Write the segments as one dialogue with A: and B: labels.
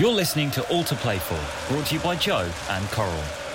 A: You're listening to All to Play For, brought to you by Joe and Coral.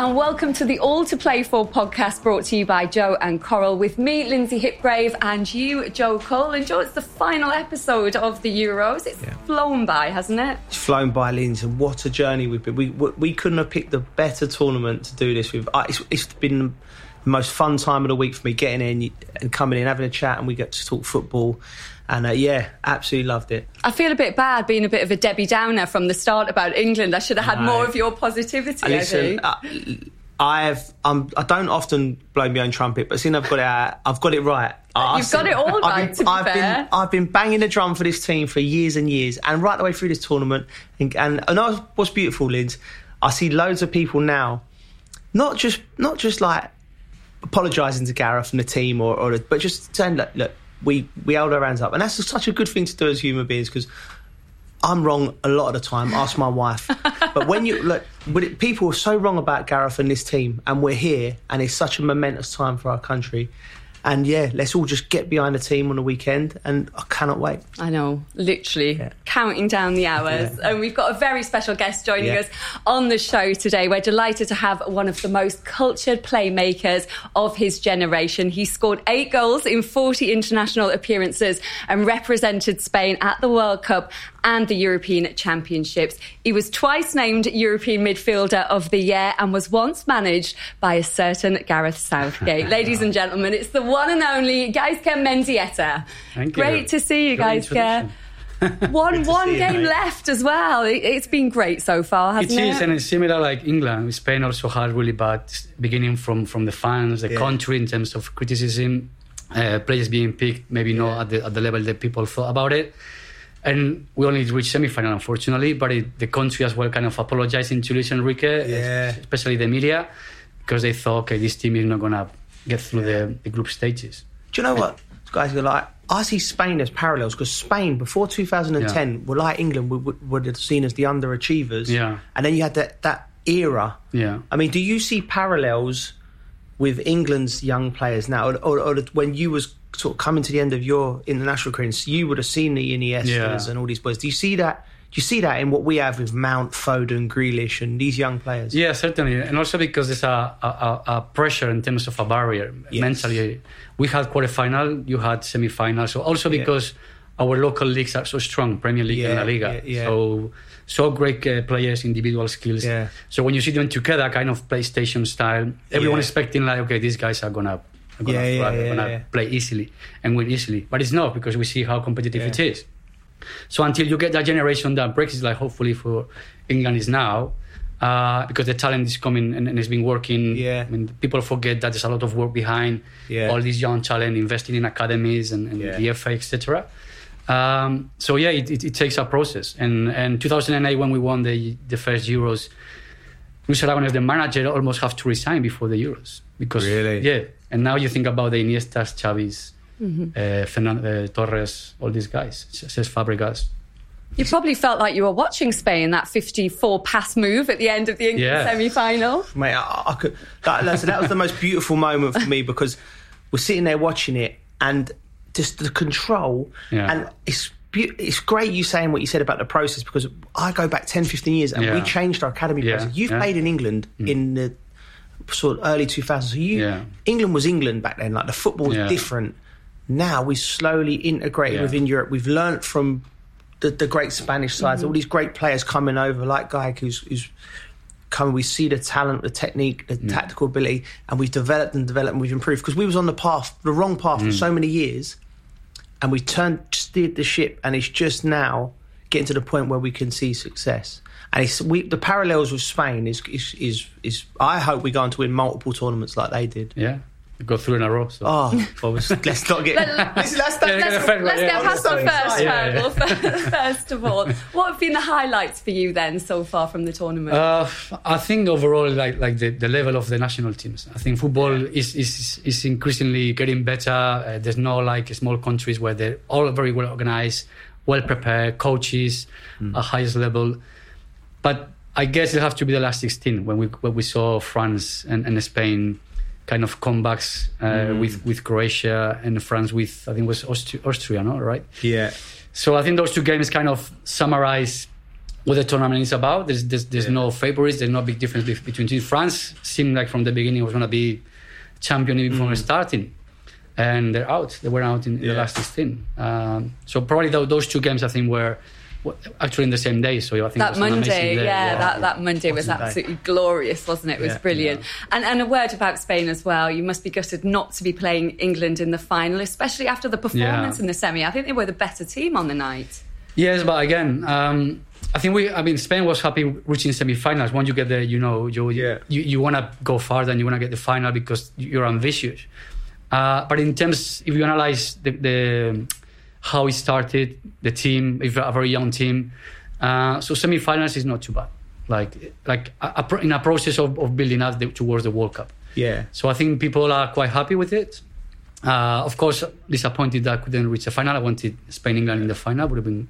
B: And welcome to the All to Play For podcast brought to you by Joe and Coral with me, Lindsay Hipgrave, and you, Joe Cole. And Joe, it's the final episode of the Euros. It's yeah. flown by, hasn't it?
C: It's flown by, Lindsay. What a journey we've been. We, we couldn't have picked a better tournament to do this with. It's, it's been the most fun time of the week for me getting in and coming in, having a chat, and we get to talk football. And uh, yeah, absolutely loved it.
B: I feel a bit bad being a bit of a Debbie Downer from the start about England. I should have had no. more of your positivity.
C: Listen, uh, I've um, I don't often blow my own trumpet, but since I've got it out, I've got it right.
B: You've got it all right. I've, been,
C: I've
B: fair.
C: been, I've been banging the drum for this team for years and years, and right the way through this tournament. And and, and what's beautiful, Liz, I see loads of people now, not just not just like apologising to Gareth and the team, or, or but just saying, look, look, we we held our hands up, and that's such a good thing to do as human beings because I'm wrong a lot of the time. Ask my wife. but when you look, it, people are so wrong about Gareth and this team, and we're here, and it's such a momentous time for our country. And yeah, let's all just get behind the team on the weekend, and I cannot wait.
B: I know, literally yeah. counting down the hours. Yeah. And we've got a very special guest joining yeah. us on the show today. We're delighted to have one of the most cultured playmakers of his generation. He scored eight goals in 40 international appearances and represented Spain at the World Cup and the European Championships. He was twice named European Midfielder of the Year and was once managed by a certain Gareth Southgate. Ladies and gentlemen, it's the one and only Gaizka Mendieta.
D: Thank you.
B: Great to see you, Gaizka. one one game you, left as well. It, has been great so far, hasn't it?
D: It is, and it's similar like England. Spain also had really bad beginning from from the fans, the yeah. country in terms of criticism, uh, players being picked, maybe yeah. not at the at the level that people thought about it and we only reached semi-final unfortunately but it, the country as well kind of apologizing to Luis Enrique yeah. especially the media because they thought okay this team is not gonna get through the, the, group stages
C: do you know what guys are like I see Spain as parallels because Spain before 2010 yeah. were like England were, were seen as the underachievers
D: yeah
C: and then you had that that era
D: yeah
C: I mean do you see parallels with England's young players now or, or, or when you was sort of coming to the end of your international career, you would have seen the Iniestas yeah. and all these players. Do you see that? Do you see that in what we have with Mount, Foden, Grealish, and these young players?
D: Yeah, certainly, and also because there's a, a, a pressure in terms of a barrier yes. mentally. We had quarterfinal, you had semi-final, so also because yeah. our local leagues are so strong, Premier League yeah, and La Liga, yeah, so so great uh, players, individual skills. So when you see them together, kind of PlayStation style, everyone expecting like, okay, these guys are gonna gonna, yeah, yeah, yeah, gonna yeah. play easily and win easily. But it's not because we see how competitive it is. So until you get that generation that breaks, it like hopefully for England is now, uh, because the talent is coming and, and it's been working.
C: Yeah.
D: I mean, people forget that there's a lot of work behind
C: yeah.
D: all these young talent, investing in academies and, and yeah. the FA, etc. Um, so yeah, it, it, it, takes a process. And and 2008 when we won the the first Euros, Luis Aragonés, the manager, almost have to resign before the Euros because
C: really,
D: yeah. And now you think about the Iniestas, Xavis, mm-hmm. uh, Fernando uh, Torres, all these guys, Cesc Fabregas.
B: You probably felt like you were watching Spain that 54 pass move at the end of the England yeah. semi-final.
C: Mate, I, I could. That, that was the most beautiful moment for me because we're sitting there watching it and just the control yeah. and it's it's great you saying what you said about the process because I go back 10, 15 years and yeah. we changed our academy yeah. process. You've played in England mm. in the sort of early 2000s. So you,
D: yeah.
C: England was England back then. Like the football was yeah. different. Now we slowly integrated yeah. within Europe. We've learnt from the, the great Spanish sides, mm-hmm. all these great players coming over, like Guy, who's, who's coming. We see the talent, the technique, the mm. tactical ability, and we've developed and developed and we've improved because we was on the path, the wrong path mm. for so many years, and we turned steered the ship, and it's just now getting to the point where we can see success. And it's, we, the parallels with Spain is, is, is is I hope we go on to win multiple tournaments like they did.
D: Yeah. Go through in a row. So.
C: Oh, well, let's not get. let's,
B: let's, let's, let's, let's get past the first hurdle. First of all, what have been the highlights for you then so far from the tournament?
D: Uh, I think overall, like like the, the level of the national teams. I think football is is, is increasingly getting better. Uh, there's no like small countries where they're all very well organized, well prepared, coaches, mm. at highest level. But I guess it have to be the last 16 when we when we saw France and, and Spain kind of comebacks uh, mm. with with Croatia and France with I think it was Austria, Austria, no, right?
C: Yeah.
D: So I think those two games kind of summarize what the tournament is about. There's there's, there's yeah. no favorites. There's no big difference between two. France seemed like from the beginning was going to be champion even mm. from starting, and they're out. They were out in, in yeah. the last 16. Um, so probably those two games I think were actually in the same day. So I think
B: that Monday, yeah, yeah, that that Monday was absolutely day. glorious, wasn't it? It was yeah, brilliant. Yeah. And and a word about Spain as well. You must be gutted not to be playing England in the final, especially after the performance in the semi. I think they were the better team on the night.
D: Yes, but again. Um, I think we. I mean, Spain was happy reaching semi-finals. Once you get there, you know, you you, you want to go farther and you want to get the final because you're ambitious. Uh, but in terms, if you analyze the, the how he started the team, if a very young team. Uh, so semi-finals is not too bad. Like like a, a, in a process of, of building up the, towards the World Cup.
C: Yeah.
D: So I think people are quite happy with it. Uh, of course, disappointed that I couldn't reach the final. I wanted Spain England in the final. Would have been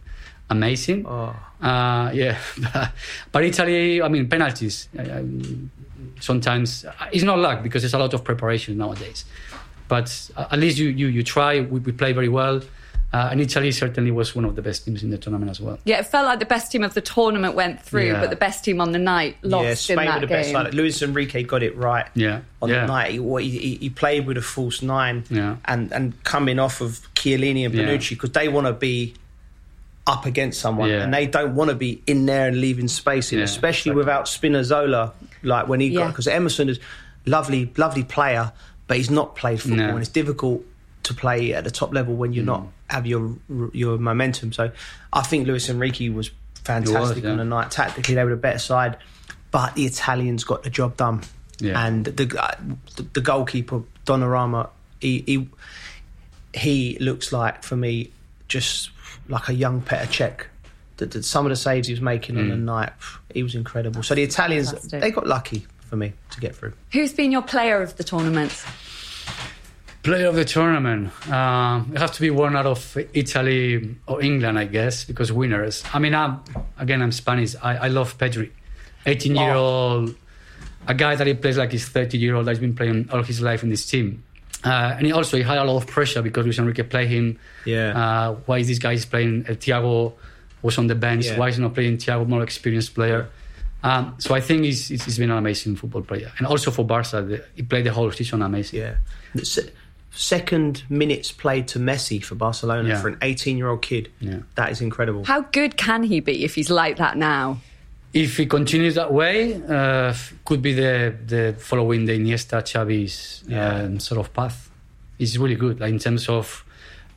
D: amazing.
C: Oh.
D: Uh, yeah, but Italy. I mean, penalties. sometimes it's not luck because there's a lot of preparation nowadays. But at least you you, you try. We, we play very well. Uh, and Italy certainly was one of the best teams in the tournament as well.
B: Yeah, it felt like the best team of the tournament went through, yeah. but the best team on the night lost yeah, Spain in that
C: were the
B: game.
C: best. Like, Luis Enrique got it right.
D: Yeah,
C: on
D: yeah.
C: the night, he, he, he, played with a false nine.
D: Yeah.
C: and and coming off of Chiellini and Bonucci because they want to be up against someone and they don't want to be in there and leaving space in, especially exactly. without Spinazzola. Like when he got because Emerson is lovely, lovely player, but he's not played football no. and it's difficult to play at the top level when you're mm. not have your your momentum. So I think Luis Enrique was fantastic was, yeah. on the night. Tactically, they were the better side, but the Italians got the job done.
D: Yeah.
C: And the, uh, the goalkeeper Donnarumma, he, he he looks like for me just like a young Petr Cech. That some of the saves he was making mm. on the mm. night, he was incredible. So the Italians, Fantastic. they got lucky for me to get through.
B: Who's been your player of the tournament?
D: Player of the tournament. Uh, it has to be one out of Italy or England, I guess, because winners. I mean, I'm, again, I'm Spanish. I, I love Pedri, 18 year old, a guy that he plays like he's 30 year old that's been playing all his life in this team. Uh, and he also he had a lot of pressure because Luis Enrique played him.
C: Yeah.
D: Uh, why is this guy playing? Uh, Thiago was on the bench. Yeah. Why is he not playing Thiago, more experienced player? Um, so I think he's, he's been an amazing football player, and also for Barca, the, he played the whole season amazing.
C: Yeah second minutes played to Messi for Barcelona yeah. for an 18 year old kid.
D: Yeah.
C: That is incredible.
B: How good can he be if he's like that now?
D: If he continues that way, uh, could be the the following the Iniesta Xavi's yeah. um, sort of path. He's really good, like in terms of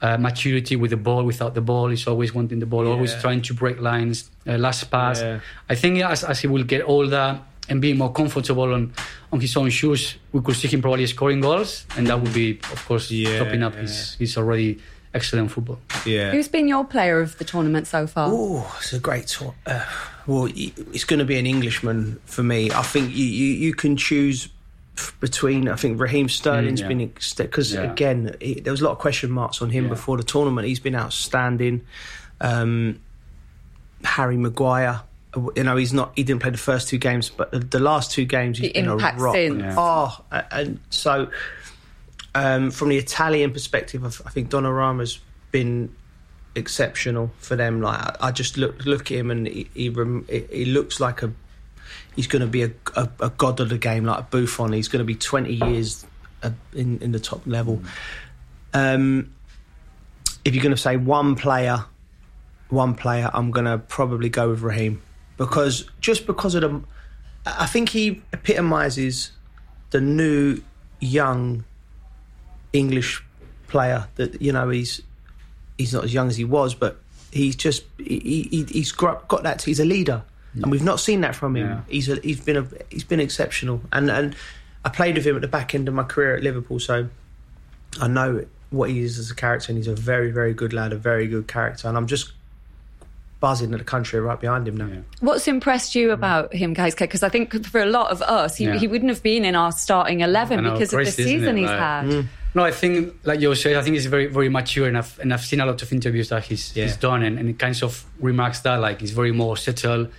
D: uh, maturity with the ball, without the ball. He's always wanting the ball, yeah. always trying to break lines. Uh, last pass. Yeah. I think as, as he will get older, and being more comfortable on, on his own shoes, we could see him probably scoring goals, and that would be, of course, yeah, topping up his, his already excellent football.
C: Yeah.
B: Who's been your player of the tournament so far?
C: Oh, it's a great tour. Uh, well, it's going to be an Englishman for me. I think you, you, you can choose between. I think Raheem Sterling's mm, yeah. been because yeah. again he, there was a lot of question marks on him yeah. before the tournament. He's been outstanding. Um, Harry Maguire you know, he's not. He didn't play the first two games, but the, the last two games he's the been a rock.
B: Yeah.
C: Oh, and so um, from the Italian perspective, I think Donnarumma's been exceptional for them. Like I, just look look at him, and he he, he looks like a he's going to be a, a, a, god of the game, like a Buffon. He's going to be twenty years uh, in in the top level. Um, if you're going to say one player, one player, I'm going to probably go with Raheem because just because of the, I think he epitomises the new young English player that you know he's he's not as young as he was, but he's just he, he he's got, got that. He's a leader, yeah. and we've not seen that from him. Yeah. He's a, he's been a, he's been exceptional, and and I played with him at the back end of my career at Liverpool, so I know what he is as a character, and he's a very very good lad, a very good character, and I'm just buzzing at the country right behind him now. Yeah.
B: What's impressed you about him, Gaizka? Because I think for a lot of us, he, yeah. he wouldn't have been in our starting 11 know, because of the season he's like, had. Mm.
D: No, I think, like you said, I think he's very, very mature, and I've, and I've seen a lot of interviews that he's, yeah. he's done, and, and he kind of remarks that, like, he's very more settled,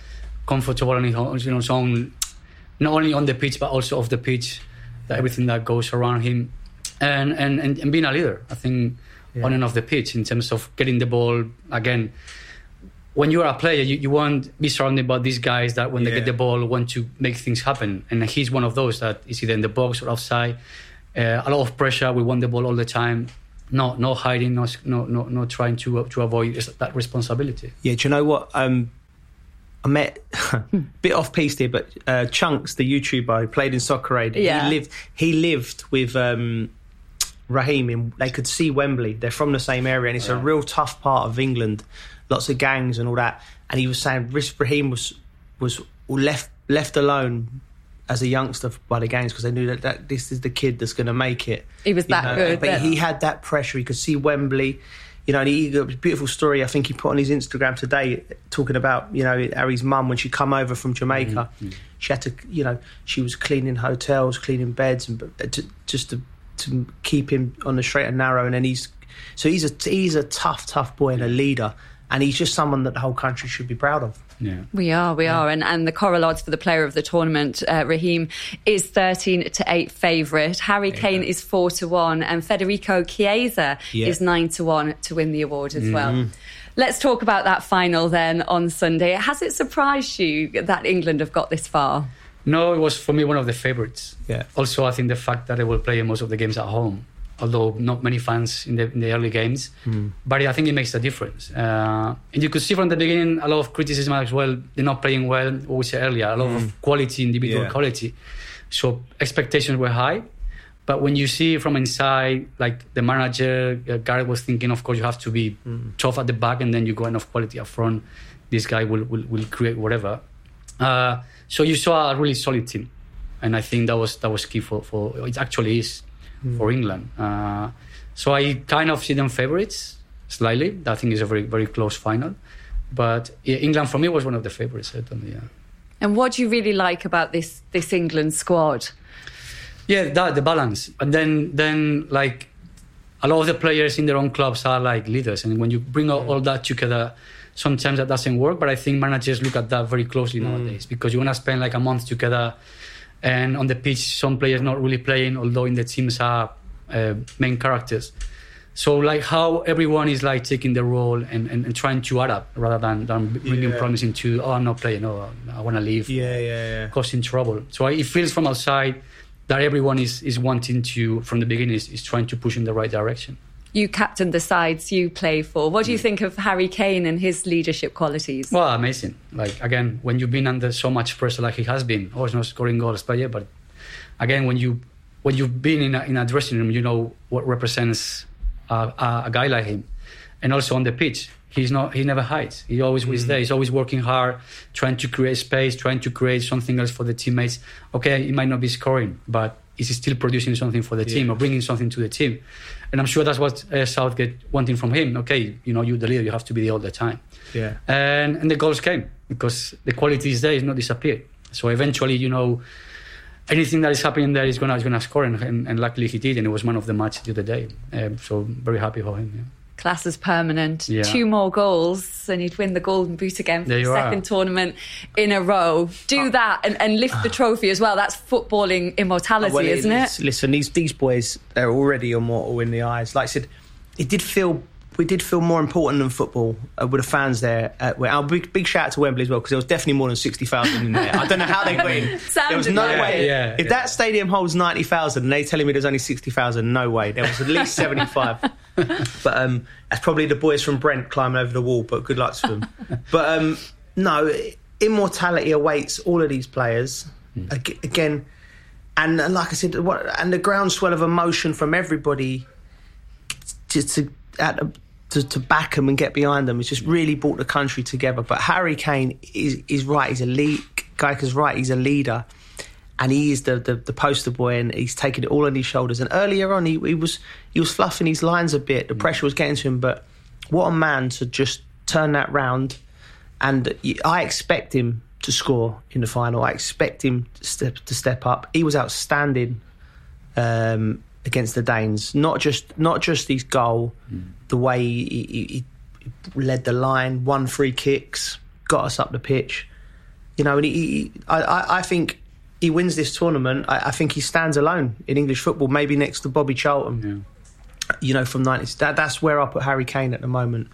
D: comfortable in his own, you know, his own, not only on the pitch but also off the pitch, that everything that goes around him, and and and, and being a leader. I think yeah. on and off the pitch in terms of getting the ball again. When you are a player, you, you want be surrounded by these guys that when yeah. they get the ball want to make things happen, and he's one of those that is either in the box or outside. Uh, a lot of pressure. We want the ball all the time no no hiding, no no no, no trying to to avoid that responsibility.
C: Yeah, do you know what? Um, I met bit off piece here, but uh, Chunkz, the YouTuber who played in Soccer Aid, yeah. he lived he lived with um, Raheem. In, they could see Wembley. They're from the same area, and it's yeah. a real tough part of England. Lots of gangs and all that. And he was saying Raheem was was left left alone as a youngster by the gangs because they knew that, that this is the kid that's going to make it.
B: He was that know? good.
C: But he had that pressure. He could see Wembley. You know, and he got a beautiful story. I think he put on his Instagram today, talking about you know Harry's mum when she come over from Jamaica, mm-hmm. she had to you know she was cleaning hotels, cleaning beds, and to, just to to keep him on the straight and narrow. And then he's so he's a he's a tough tough boy and a leader, and he's just someone that the whole country should be proud of.
B: Yeah. We are, we yeah. are. And, and the Coral odds for the player of the tournament, uh, Raheem, is 13 to 8 favourite. Harry yeah. Kane is 4 to 1, and Federico Chiesa yeah. is 9 to 1 to win the award as mm-hmm. well. Let's talk about that final then on Sunday. Has it surprised you that England have got this far?
D: No, it was for me one of the favourites. Yeah. Also, I think the fact that they will play most of the games at home although not many fans in the, in the early games. Mm. But I think it makes a difference. Uh, and you could see from the beginning a lot of criticism as well. They're not playing well, what we said earlier, a lot mm. of hmm. quality, individual yeah. quality. So expectations were high. But when you see from inside, like the manager, uh, Gareth was thinking, of course, you have to be mm. tough at the back and then you go enough quality up front. This guy will, will, will create whatever. Uh, so you saw a really solid team. And I think that was that was key for, for it actually is mm. for England. Uh, so I kind of see them favourites slightly. I think it's a very very close final, but England for me was one of the favourites certainly. Yeah.
B: And what do you really like about this this England squad?
D: Yeah, that the balance, and then then like a lot of the players in their own clubs are like leaders, and when you bring all, all that together sometimes that doesn't work. But I think managers look at that very closely mm. nowadays because you want to spend like a month together and on the pitch some players not really playing although in the teams are uh, main characters so like how everyone is like taking the role and, and, and trying to adapt rather than, than bringing yeah. into oh i'm not playing no i want to leave
C: yeah yeah yeah
D: causing trouble so it feels from outside that everyone is is wanting to from the beginning is, is trying to push in the right direction
B: you captain the sides you play for. What do you mm. think of Harry Kane and his leadership qualities?
D: Well, amazing. Like again, when you've been under so much pressure, like he has been, always not scoring goals, but yeah, but again, when you when you've been in a, in a dressing room, you know what represents a, a, a guy like him, and also on the pitch, he's not he never hides he always mm. there he's always working hard trying to create space trying to create something else for the teammates okay he might not be scoring but is still producing something for the team or bringing something to the team and I'm sure that's what uh, Southgate wanting from him. Okay, you know, you the leader, you have to be there all the time.
C: Yeah.
D: And and the goals came because the quality is there, is not disappeared. So eventually, you know, anything that is happening there is gonna is gonna score, and, and, and luckily he did, and it was man of the match the other day. Um, so very happy for him. Yeah
B: class as permanent. Yeah. Two more goals, and he'd win the Golden Boot again for the second are. tournament in a row. Do uh, that and, and lift the trophy as well. That's footballing immortality, well, isn't it?
C: Listen, these these boys are already immortal in the eyes. Like I said, it did feel we did feel more important than football uh, with the fans there. At, well, big, big shout out to Wembley as well because there was definitely more than sixty thousand in there. I don't know how they got in. there was no way. Yeah, if yeah. that stadium holds ninety thousand and they're telling me there's only sixty thousand, no way. There was at least seventy five. but um, that's probably the boys from Brent climbing over the wall. But good luck to them. but um, no, immortality awaits all of these players. Mm. Again, and, and, like I said, what, and the groundswell of emotion from everybody to, to, to, to back them and get behind them has just really brought the country together. But Harry Kane is, is right. He's a lead. Gaizka's right. He's a leader and he is the, the, the, poster boy and he's taking it all on his shoulders. And earlier on, he, he was he was fluffing his lines a bit. The pressure was getting to him, but what a man to just turn that round. And I expect him to score in the final. I expect him to step to step up. He was outstanding um, against the Danes. Not just not just his goal, mm. the way he, he, he led the line, won free kicks, got us up the pitch you know, and he, I, I think he wins this tournament. I, I, think he stands alone in English football, maybe next to Bobby Charlton. Yeah. You know, from 90s. That, that's where I put Harry Kane at the moment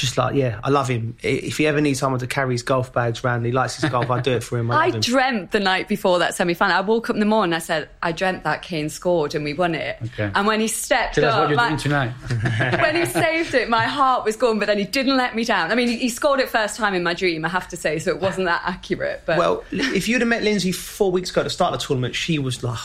C: just like yeah, I love him. If he ever needs someone to carry his golf bags around, he likes his golf. I do it for him. I,
B: I dreamt the night before that semi final. I woke up in the morning. I said, I dreamt that Kane scored and we won it. Okay. And when he stepped
D: Tell
B: up,
D: us what you're my, doing tonight.
B: when he saved it, my heart was gone. But then he didn't let me down. I mean, he scored it first time in my dream. I have to say, so it wasn't that accurate. But
C: well, if you'd have met Lindsay four weeks ago to start the tournament, she was like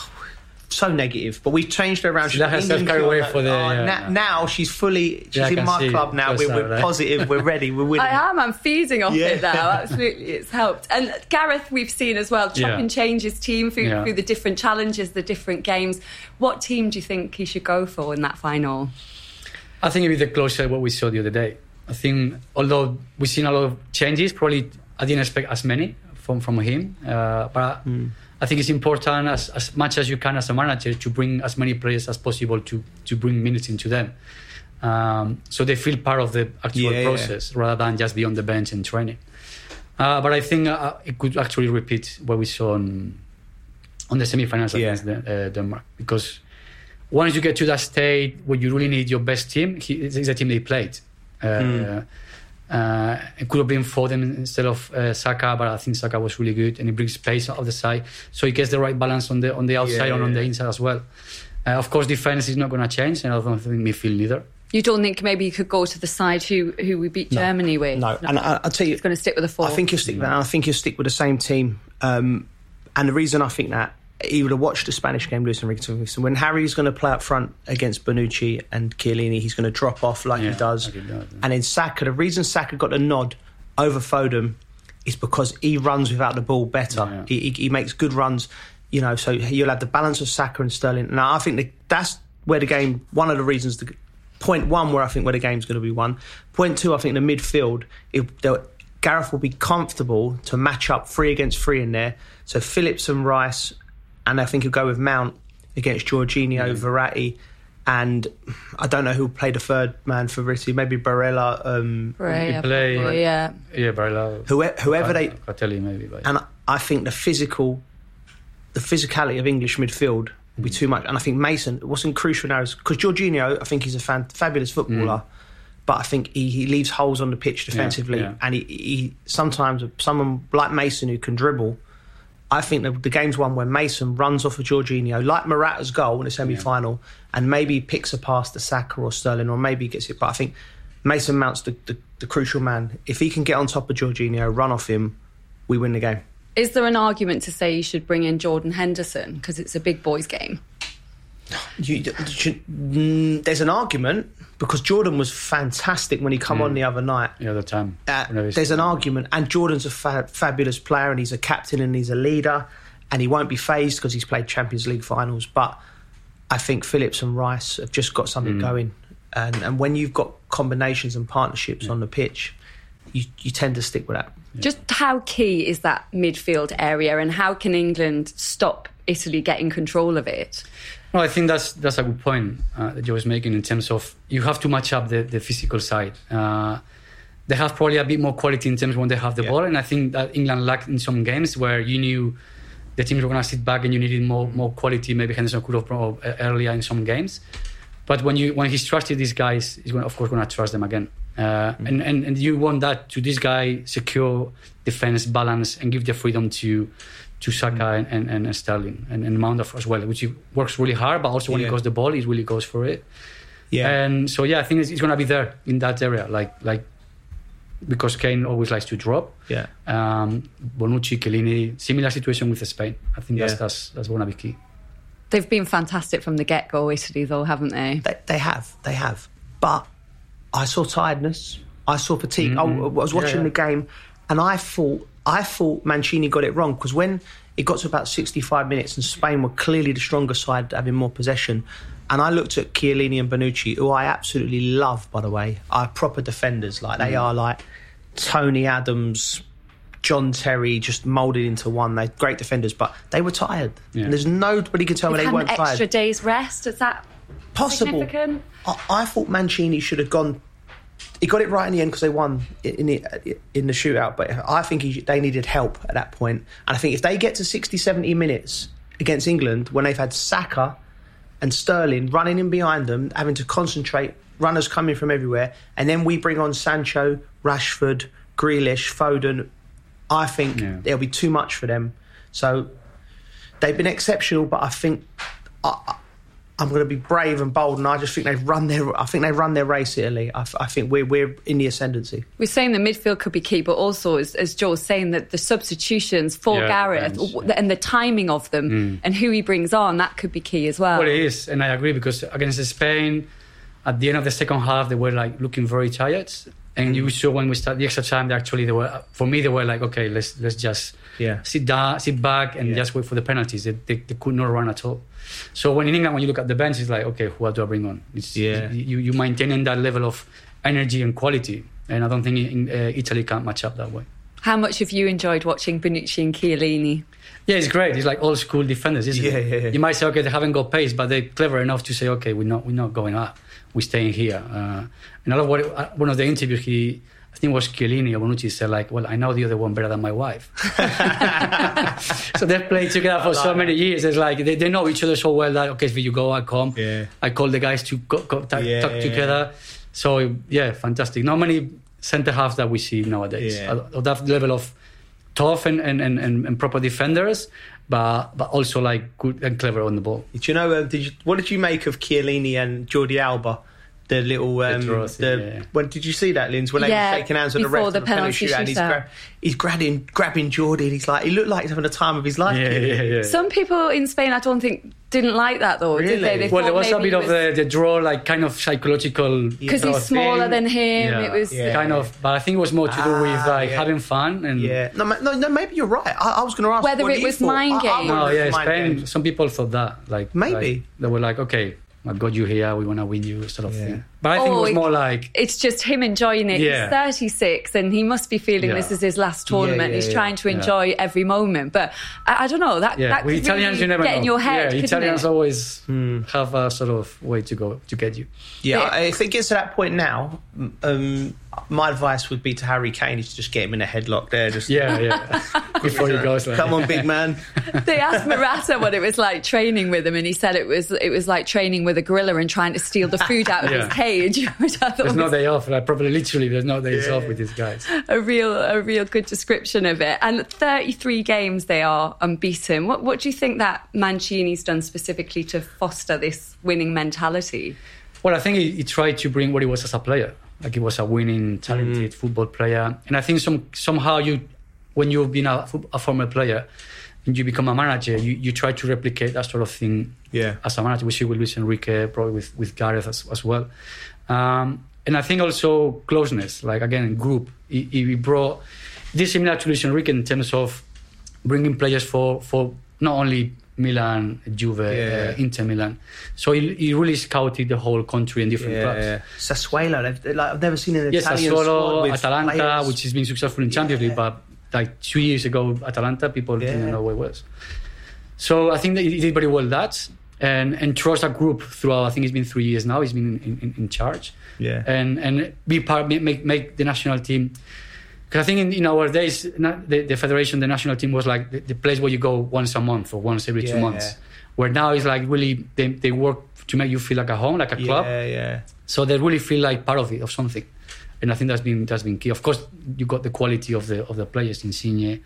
C: so negative, but we've changed her around.
D: She let herself go away for the.
C: Oh, yeah, now, now, she's fully. She's yeah, in my club now. We're, we're positive. We're ready. We're winning.
B: I am. I'm feeding off yeah. it now. Absolutely, it's helped. And Gareth, we've seen as well, chop and change his team through, through the different challenges, the different games. What team do you think he should go for in that final?
D: I think it'd be the closer what we saw the other day. I think although we've seen a lot of changes, probably I didn't expect as many from from him, uh, but. Mm I think it's important as, as much as you can as a manager to bring as many players as possible to, to bring minutes into them. Um, so they feel part of the actual yeah, process yeah. rather than just be on the bench and training. Uh, but I think uh, it could actually repeat what we saw on, on the semi-finals yeah. against the, uh, Denmark because once you get to that state where you really need your best team, he, it's the team they played. Mm. Uh, it could have been Foden instead of uh, Saka, but I think Saka was really good and he brings pace out of the side, so he gets the right balance on the on the outside yeah, and on the inside as well. Uh, of course, defense is not going to change, and I don't think midfield neither.
B: You don't think maybe you could go to the side who who we beat no, Germany with?
C: No, no. and I, will tell you,
B: it's going to stick with the four.
C: I think you'll stick. I think you'll stick with the same team. Um, and the reason I think that he would have watched the Spanish game, Enrique. So when Harry's going to play up front against Bonucci and Chiellini, he's going to drop off like yeah, he does. Like does yeah. And in Saka, the reason Saka got the nod over Foden is because he runs without the ball better. Yeah, he, he, he, makes good runs, you know. So you'll have the balance of Saka and Sterling. Now I think that's where the game. One of the reasons. The, point one, where I think where the game's going to be won. Point two, I think the midfield. It, Gareth will be comfortable to match up three against three in there. So Phillips and Rice and I think he'll go with Mount against Jorginho, mm. Verratti, and I don't know who played the third man for Verratti. Maybe Barella. Um,
B: Barella, play,
D: yeah, yeah, Barella.
C: Whoever, whoever I, they,
D: I tell you maybe. But.
C: And I think the physical, the physicality of English midfield will be mm. too much. And I think Mason, what's crucial now is because Jorginho, I think he's a fan, fabulous footballer. Mm. But I think he, he leaves holes on the pitch defensively, yeah, yeah. and he, he sometimes someone like Mason who can dribble, I think the, the game's one where Mason runs off of Jorginho, like Morata's goal in the semi final, yeah. and maybe picks a pass to Saka or Sterling, or maybe gets it. But I think Mason Mount's the, the, the crucial man. If he can get on top of Jorginho, run off him, we win the game.
B: Is there an argument to say you should bring in Jordan Henderson because it's a big boys game?
C: You, you, mm, there's an argument because Jordan was fantastic when he come mm. on the other night.
D: The other time.
C: Uh, there's an argument, and Jordan's a fa- fabulous player, and he's a captain and he's a leader, and he won't be phased because he's played Champions League finals. But I think Phillips and Rice have just got something mm. going, and and when you've got combinations and partnerships yeah. on the pitch, you you tend to stick with that.
B: Yeah. Just how key is that midfield area, and how can England stop Italy getting control of it?
D: No, I think that's that's a good point uh, that you was making in terms of you have to match up the, the physical side. Uh, they have probably a bit more quality in terms when they have the yeah. ball, and I think that England lacked in some games where you knew the teams were going to sit back and you needed more more quality. Maybe Henderson could have brought earlier in some games, but when you when he's trusted these guys, he's going, of course going to trust them again. Uh, mm-hmm. and, and and you want that to this guy secure defense balance and give the freedom to to Saka and, and, and Sterling and, and Mount as well, which he works really hard, but also when yeah. he goes the ball, he really goes for it. Yeah. And so yeah, I think it's, it's going to be there in that area, like like because Kane always likes to drop.
C: Yeah.
D: Um, Bonucci, Chiellini, similar situation with Spain. I think yeah. that's that's that's going to be key.
B: They've been fantastic from the get go, Italy, though, haven't they?
C: they? They have, they have. But I saw tiredness. I saw fatigue. Mm-hmm. I, was watching yeah. the game, and I thought I thought Mancini got it wrong because when it got to about 65 minutes and Spain were clearly the stronger side, having more possession, and I looked at Chiellini and Bonucci, who I absolutely love, by the way, are proper defenders. Like they mm. are like Tony Adams, John Terry, just moulded into one. They're great defenders, but they were tired. Yeah. And there's nobody can tell me they weren't
B: extra
C: tired.
B: Extra days rest is that possible? I,
C: I thought Mancini should have gone he got it right in the end because they won in the, in the shootout. But I think he, they needed help at that point. And I think if they get to 60, 70 minutes against England, when they've had Saka and Sterling running in behind them, having to concentrate, runners coming from everywhere, and then we bring on Sancho, Rashford, Grealish, Foden, I think yeah. it'll be too much for them. So they've been exceptional, but I think. I, I'm going to be brave and bold, and I just think they've run their. I think they've run their race, Italy. I, I think we're we're in the ascendancy.
B: We're saying the midfield could be key, but also as, as Joe's saying that the substitutions for yeah, Gareth yeah. and the timing of them mm. and who he brings on that could be key as well.
D: Well, it is, and I agree because against Spain, at the end of the second half, they were like looking very tired, and you saw when we started the extra time, they actually they were for me they were like, okay, let's let's just yeah. sit down, sit back, and yeah. just wait for the penalties. They, they, they could not run at all. So when in England, when you look at the bench, it's like, okay, who do I bring on? It's, yeah. You, you maintaining that level of energy and quality. And I don't think in, uh, Italy can't match up that way.
B: How much have you enjoyed watching Bonucci and Chiellini?
D: Yeah, it's great. It's like old school defenders, isn't
C: yeah,
D: it?
C: Yeah, yeah.
D: You might say, okay, they haven't got pace, but they're clever enough to say, okay, we're not, we're not going up. We're staying here. Uh, and I love what uh, one of the interviews he I think it was Chiellini or Bonucci said like, well, I know the other one better than my wife. so they've played together for so many years. It's like they, they know each other so well that okay, if you go, I come. Yeah. I call the guys to go, go talk, yeah, talk together. So yeah, fantastic. Not many centre halves that we see nowadays yeah. of that level of tough and, and, and, and, proper defenders, but but also like good and clever on the ball.
C: Do you know? Uh, did you, what did you make of Chiellini and Jordi Alba? The little um, the, yeah. when did you see that, Linz? When they were shaking hands with the ref
B: the,
C: the
B: penalty,
C: shootout, he's, gra- he's grabbing grabbing Jordi. He's like he looked like he's having a time of his life.
D: Yeah, yeah, yeah,
B: Some people in Spain, I don't think didn't like that though.
C: Really?
B: They? They
D: well, there was a bit was... of the, the, draw, like kind of psychological
B: because he's smaller thing. than him. Yeah. It was
D: kind of, but I think it was more to do ah, with like having fun and
C: yeah. No, no, no maybe you're right. I, I was going to ask
B: whether it was mind game.
D: No, yeah, Spain. Some people thought that like
C: maybe
D: they were like, okay, I got you here. We want to win you, sort of yeah. thing. But I think oh, it was more like
B: it's just him enjoying it. Yeah. He's 36 and he must be feeling yeah. this is his last tournament. He's trying to enjoy every moment. But I, I, don't know that. that well, Italians really you never get know. in your head.
D: Yeah, Italians it? always mm. have a sort of way to go to get you.
C: Yeah, if it gets to that point now, um, my advice would be to Harry Kane is to just get him in a headlock there. Just
D: yeah, yeah. Before he goes, like.
C: come on, big man.
B: they asked Morata what it was like training with him, and he said it was it was like training with a gorilla and trying to steal the food out of yeah. his cage.
D: there's no day off. Like, probably literally, there's no days yeah. off with these guys.
B: A real a real good description of it. And 33 games they are unbeaten. What what do you think that Mancini's done specifically to foster this winning mentality?
D: Well, I think he, he tried to bring what he was as a player like he was a winning, talented mm. football player. And I think some somehow you, when you've been a, a former player, and you become a manager, you, you try to replicate that sort of thing
C: yeah.
D: as a manager. We see with Luis Enrique, probably with, with Gareth as, as well. Um, and I think also closeness, like again, group. He, he brought this similar to Luis Enrique in terms of bringing players for, for not only Milan, Juve, yeah. uh, Inter Milan. So he, he, really scouted the whole country and different yeah, clubs. Yeah.
C: Sassuolo, like, I've never seen an
D: yes,
C: Italian
D: Sassuolo, Atalanta, players. which has been successful in Champions League, but like two years ago, Atalanta, people didn't know where it was. So I think that he did very well that. And, and trust a group throughout. I think it's been three years now. He's been in, in, in charge,
C: yeah.
D: And and be part, make make the national team because I think in, in, our days, the, the, federation, the national team was like the, the, place where you go once a month or once every yeah, two months. Yeah. Where now it's like really they, they work to make you feel like a home, like a club.
C: Yeah, yeah.
D: So they really feel like part of it, of something. And I think that's been that's been key. Of course, you got the quality of the of the players, Insigne,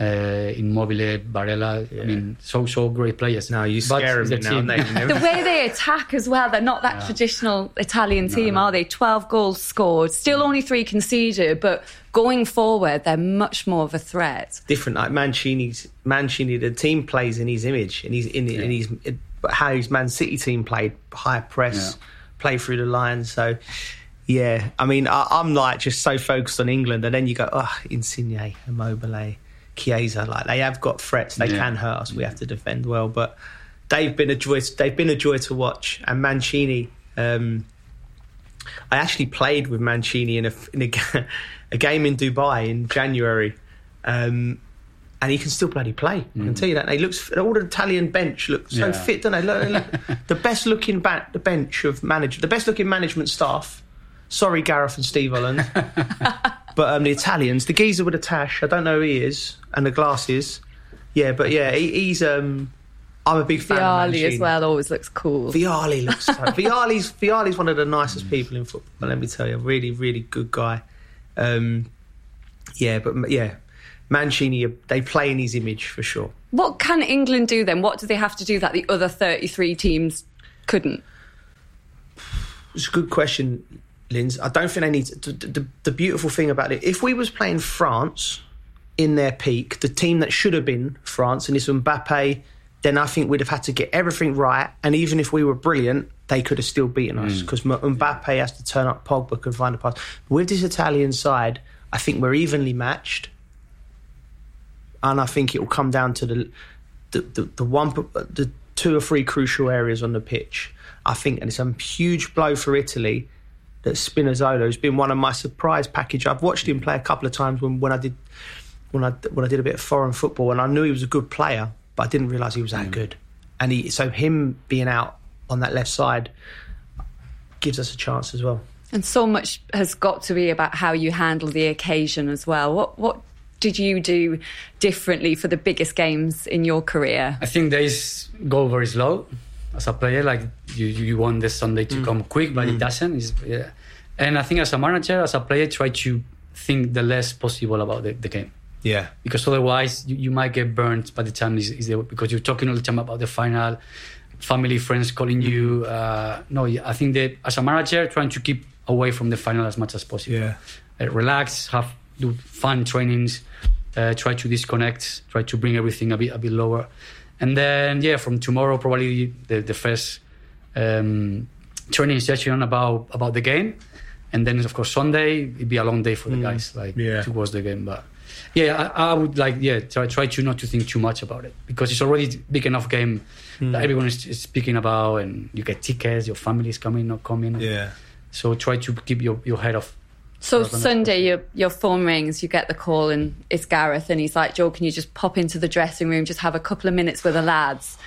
D: uh, Immobile, Barella. Yeah. I mean, so so great players.
C: No, you scare me now.
B: the way they attack as well, they're not that yeah. traditional Italian team, no, no. are they? Twelve goals scored, still only three conceded, but going forward, they're much more of a threat.
C: Different, like Mancini's Mancini. The team plays in his image, and he's in, yeah. in his how his Man City team played high press, play through the lines. So. Yeah, I mean, I, am like just so focused on England, and then you go, oh, Insigne, Immobile, Chiesa. Like they have got threats, they yeah. can hurt us. We have to defend well, but they've been a joy. They've been a joy to watch. And Mancini, um, I actually played with Mancini in a in a, a game in Dubai in January. Um, and he can still bloody play. I can mm. tell you that. And he looks all the Italian bench looks so yeah. fit, don't they? Look, look, the best looking back the bench of manager, the best looking management staff Sorry, Gareth and Steve Holland. but um, the Italians, the geezer with the tash, I don't know who he is, and the glasses. Yeah, but yeah, he, he's. Um, I'm a big fan.
B: Vialli as well always looks cool.
C: Vialli looks. So, Vialli's Vialli's one of the nicest people in football. Let me tell you, really, really good guy. Um, yeah, but yeah, Mancini, they play in his image for sure.
B: What can England do then? What do they have to do that the other 33 teams couldn't?
C: It's a good question, Linz. I don't think they need to, the, the, the beautiful thing about it, if we was playing France in their peak, the team that should have been France, and it's Mbappe, then I think we'd have had to get everything right. And even if we were brilliant, they could have still beaten us because mm. Mbappe has to turn up, Pogba could find a pass. With this Italian side, I think we're evenly matched and I think it will come down to the the, the, the one the two or three crucial areas on the pitch. I think, and it's a huge blow for Italy that Spinazzola has been one of my surprise package. I've watched him play a couple of times when, when I did when I when I did a bit of foreign football, and I knew he was a good player, but I didn't realise he was that mm. good. And he, so him being out on that left side gives us a chance as well.
B: And so much has got to be about how you handle the occasion as well. What what did you do differently for the biggest games in your career?
D: I think days go very slow as a player. Like you, you want the Sunday to mm. come quick, but mm. it doesn't. It's, yeah. And I think as a manager, as a player, try to think the less possible about the, the game.
C: Yeah.
D: Because otherwise, you, you might get burnt by the time is, because you're talking all the time about the final, family, friends calling you. Uh, no, I think that as a manager, trying to keep away from the final as much as possible.
C: Yeah.
D: Uh, relax, have do fun trainings, uh, try to disconnect, try to bring everything a bit a bit lower, and then yeah, from tomorrow probably the the first um, training session about about the game, and then of course Sunday it'd be a long day for the mm. guys like yeah. towards the game, but. Yeah, I, I, would like yeah try try to not to think too much about it because it's already big enough game mm. that everyone is, is, speaking about and you get tickets, your family is coming, not coming.
C: Yeah.
D: So try to keep your, your head off
B: so Sunday, your your phone rings, you get the call, and it's Gareth, and he's like, "Joe, can you just pop into the dressing room, just have a couple of minutes with the lads?"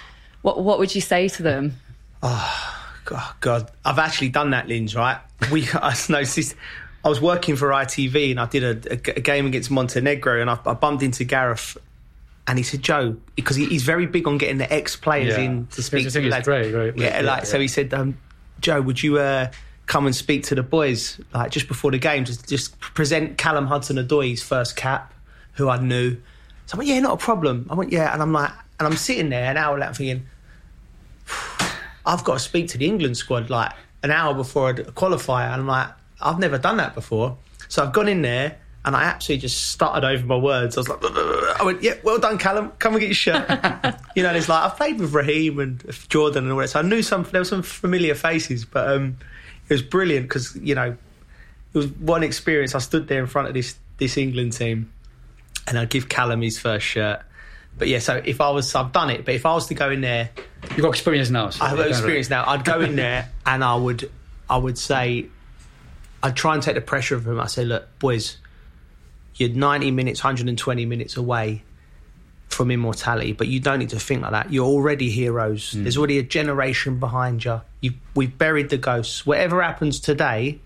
B: What what would you say to them?
C: Oh God, God. I've actually done that, Linz. Right? We I noticed. I was working for ITV, and I did a, a, a game against Montenegro, and I, I, bumped into Gareth, and he said, "Joe," because he, he's very big on getting the ex players yeah. in to speak to
D: the lads. Great, great.
C: Yeah, yeah, like yeah. so. He said, um, "Joe, would you?" Uh, come and speak to the boys like just before the game, just just present Callum Hudson-Odoi's first cap, who I knew. So I went, yeah, not a problem. I went, yeah, and I'm like, and I'm sitting there an hour later thinking, I've got to speak to the England squad like an hour before a qualifier, and I'm like, I've never done that before. So I've gone in there and I absolutely just stuttered over my words. I was like, I went, yeah, well done, Callum. Come and get your shirt. you know, and it's like I've played with Raheem and Jordan and all that, so I knew some. There were some familiar faces, but um, it was brilliant because you know it was one experience. I stood there in front of this this England team, and I'd give Callum his first shirt. But yeah, so if I was, I've done it. But if I was to go in there,
D: you've got experience now.
C: So I have experience now. I'd go in there and I would, I would say, I'd try and take the pressure of him. I say, look, boys, you're 90 minutes, 120 minutes away from immortality, but you don't need to think like that. You're already heroes. Mm. There's already a generation behind you. you. We've buried the ghosts. Whatever happens today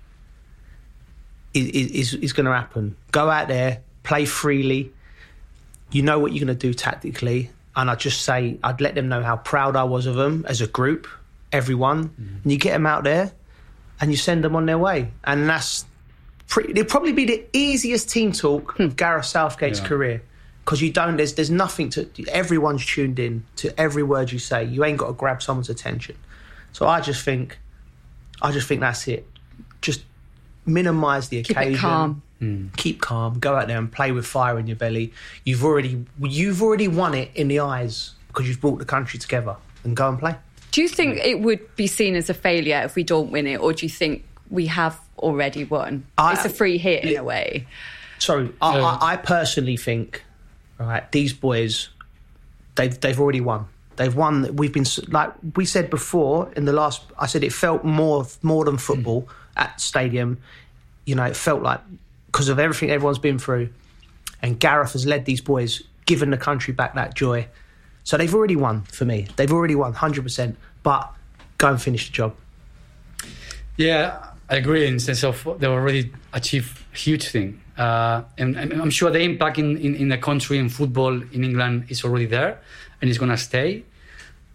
C: is, is, is going to happen. Go out there, play freely. You know what you're going to do tactically. And I'd just say, I'd let them know how proud I was of them as a group, everyone. Mm. And you get them out there and you send them on their way. And that's pretty, it'll probably be the easiest team talk of Gareth Southgate's yeah. career because you don't. There's there's nothing to. Everyone's tuned in to every word you say. You ain't got to grab someone's attention. So I just think, I just think that's it. Just minimise the
B: Keep
C: occasion.
B: Keep calm.
C: Mm. Keep calm. Go out there and play with fire in your belly. You've already you've already won it in the eyes because you've brought the country together. And go and play.
B: Do you think it would be seen as a failure if we don't win it, or do you think we have already won? I, it's a free hit in a way.
C: Sorry, I, I, I personally think right? These boys, they've they've already won. They've won. We've been like we said before in the last. I said it felt more more than football mm. at stadium. You know, it felt like because of everything everyone's been through, and Gareth has led these boys, given the country back that joy. So they've already won for me. They've already won, hundred percent. But go and finish the job.
D: Yeah, I agree in the sense of they already achieved huge thing. Uh, and, and, I'm sure the impact in, in, in, the country in football in England is already there and it's going to stay.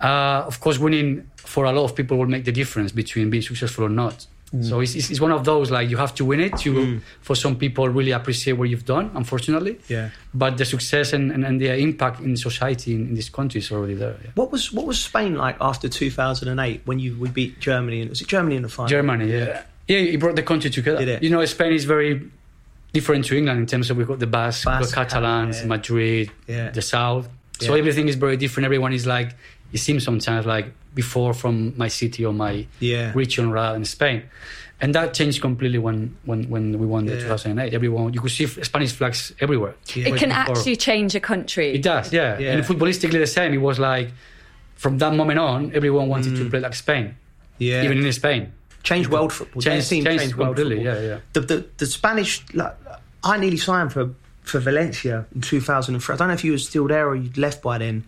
D: Uh, of course, winning for a lot of people will make the difference between being successful or not. Mm. So it's, it's, one of those like you have to win it to mm. for some people really appreciate what you've done. Unfortunately,
C: yeah.
D: But the success and, and, and the impact in society in, in, this country is already there. Yeah.
C: What was what was Spain like after 2008 when you we beat Germany? Was it Germany in the final?
D: Germany, yeah, yeah. he brought the country together. You know, Spain is very different to England in terms of we've got the Basque, Basque the Catalans, yeah. Madrid, yeah. the South. So everything is very different. Everyone is like it seems sometimes like before from my city or my
C: yeah.
D: region rather than Spain. And that changed completely when, when, when we won the yeah. 2008. Everyone, you could see Spanish flags everywhere.
B: Yeah. It can before. actually change a country.
D: It does, yeah. yeah. And footballistically the same. It was like from that moment on, everyone wanted mm. to play like Spain.
C: Yeah.
D: Even in Spain.
C: Change world football.
D: Change, change, change world football.
C: Yeah,
D: yeah.
C: The, the, the Spanish, like, I nearly signed for, for Valencia in 2003. I don't know if you were still there or you'd left by then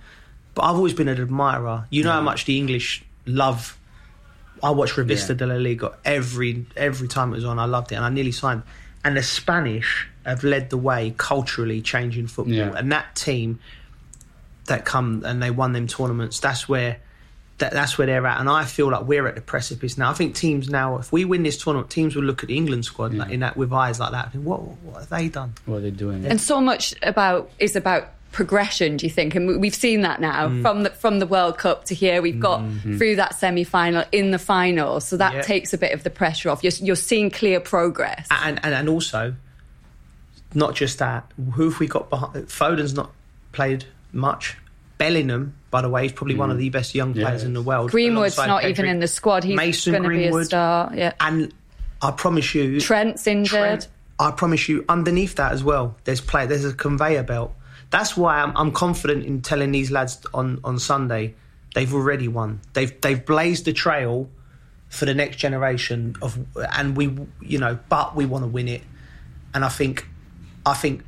C: but I've always been an admirer. You know yeah. how mm. much the English love. I watched Revista yeah. de la Liga every every time it was on. I loved it, and I nearly signed. And the Spanish have led the way culturally, changing football. Yeah. And that team that come and they won them tournaments. That's where that, that's where they're at. And I feel like we're at the precipice now. I think teams now, if we win this tournament, teams will look at the England squad yeah. like, in that with eyes like that. Think, what what have they done?
D: What are they doing?
B: And so much about is about progression do you think and we've seen that now mm. from the from the world cup to here we've got mm-hmm. through that semi-final in the final so that yep. takes a bit of the pressure off you're, you're seeing clear progress
C: and, and and also not just that who have we got behind foden's not played much bellingham by the way He's probably mm. one of mm. the best young players yeah. in the world
B: greenwood's not Pedri. even in the squad he's Mason going to be a star yeah
C: and i promise you
B: trent's injured Trent,
C: I promise you, underneath that as well, there's play. There's a conveyor belt that's why I'm, I'm confident in telling these lads on, on Sunday they've already won. They've they've blazed the trail for the next generation of, and we you know, but we want to win it. And I think, I think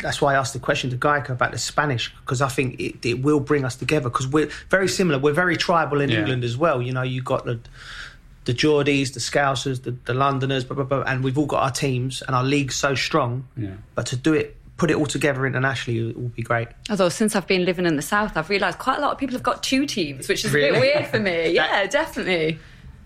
C: that's why I asked the question to Gaizka about the Spanish because I think it, it will bring us together because we're very similar. We're very tribal in yeah. England as well. You know, you got the the Geordies, the Scousers, the, the Londoners, blah, blah, blah, and we've all got our teams and our league's so strong.
D: Yeah.
C: But to do it put it all together internationally, it will be great.
B: Although since I've been living in the south, I've realised quite a lot of people have got two teams, which is really? a bit weird for me. Yeah, definitely.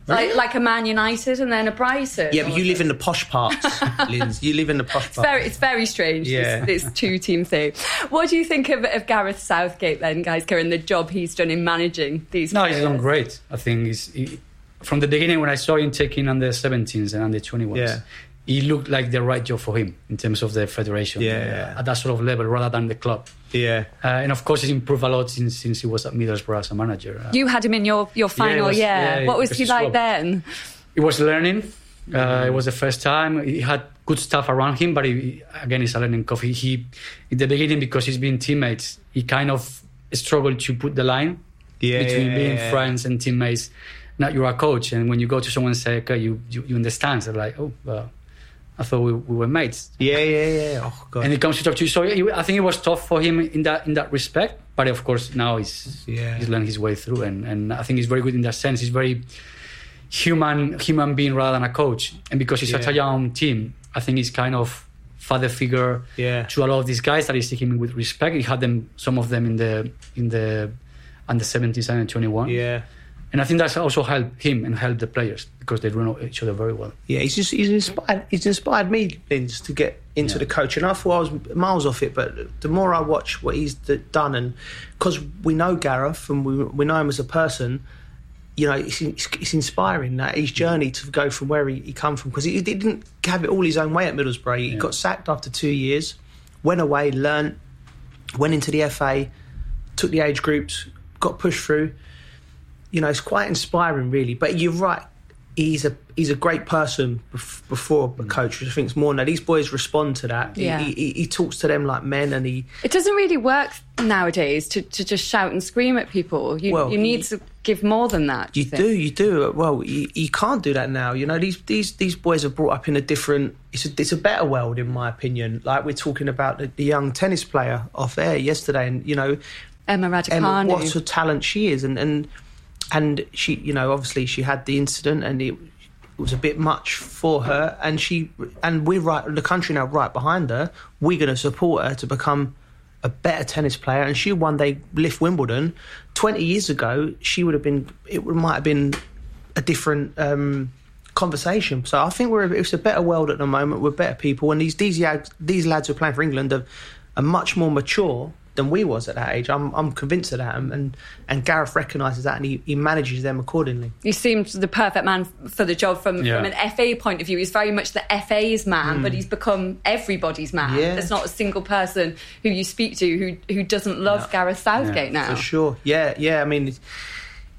B: Really? Like, like a Man United and then a Brighton.
C: Yeah, but you live in the posh parts, Linz. You live in the posh parts.
B: It's very, it's very strange, yeah. this, this two team thing. What do you think of, of Gareth Southgate then, guys, and the job he's done in managing these
D: No,
B: players?
D: he's done great. I think he's, he, from the beginning when I saw him taking under 17s and under 21s, yeah it looked like the right job for him in terms of the federation
C: yeah, yeah.
D: at that sort of level rather than the club.
C: Yeah.
D: Uh, and of course, he's improved a lot since, since he was at Middlesbrough as a manager. Uh,
B: you had him in your, your final yeah, year. what was he like then?
D: He was learning. Uh, it was the first time. He had good stuff around him, but he, again, he's a learning curve. He, he, in the beginning, because he's been teammates, he kind of struggled to put the line
C: yeah,
D: between being friends and teammates. Now you're a coach, and when you go to someone and say, okay, you, you, you understand, they're like, oh, well I thought we, we were mates.
C: Yeah, yeah, yeah. Oh god.
D: And he comes to talk to you. So I think it was tough for him in that in that respect. But of course now he's yeah. he's learned his way through, and, and I think he's very good in that sense. He's very human human being rather than a coach. And because he's yeah. such a young team, I think he's kind of father figure
C: yeah.
D: to a lot of these guys that he's taking with respect. He had them some of them in the in the under 17s and 21.
C: Yeah
D: and I think that's also helped him and helped the players because they know each other very well.
C: Yeah, he's just he's inspired he's inspired me Vince to get into yeah. the coaching. I thought I was miles off it, but the more I watch what he's done, and because we know Gareth and we we know him as a person, you know, it's, it's inspiring that his journey to go from where he, he come from because he, he, didn't have it all his own way at Middlesbrough. He yeah. got sacked after two years, went away, learned, went into the FA, took the age groups, got pushed through you know, it's quite inspiring, really. But you're right. He's a he's a great person before a mm. coach, which I think is more now. These boys respond to that.
B: Yeah.
C: He, he, he, talks to them like men, and he.
B: It doesn't really work nowadays to, to just shout and scream at people. You well, you need he, to give more than that.
C: You,
B: you
C: do, you do. Well, you, you can't do that now. You know, these these these boys are brought up in a different. It's a it's a better world, in my opinion. Like we're talking about the, the young tennis player off air yesterday, and you know,
B: Emma Raducanu.
C: Emma, what a talent she is, and and and she, you know, obviously she had the incident, and it, was a bit much for her, and she and we're right. The country now right behind her. We're going to support her to become a better tennis player, and she one day lift Wimbledon. Twenty years ago, she would have been. It might have been a different. Um, conversation. So I think we're it's a better world at the moment. We're better people, and these these these lads who are playing for England are, are much more mature than we was at that age. I'm I'm convinced of that, and and Gareth recognises that, and he, he manages them accordingly.
B: He seemed the perfect man for the job from yeah. from an FA point of view. He's very much the FA's man, mm. but he's become everybody's man. Yeah. There's not a single person who you speak to who who doesn't love Gareth Southgate
C: yeah,
B: now.
C: For sure, yeah, yeah. I mean,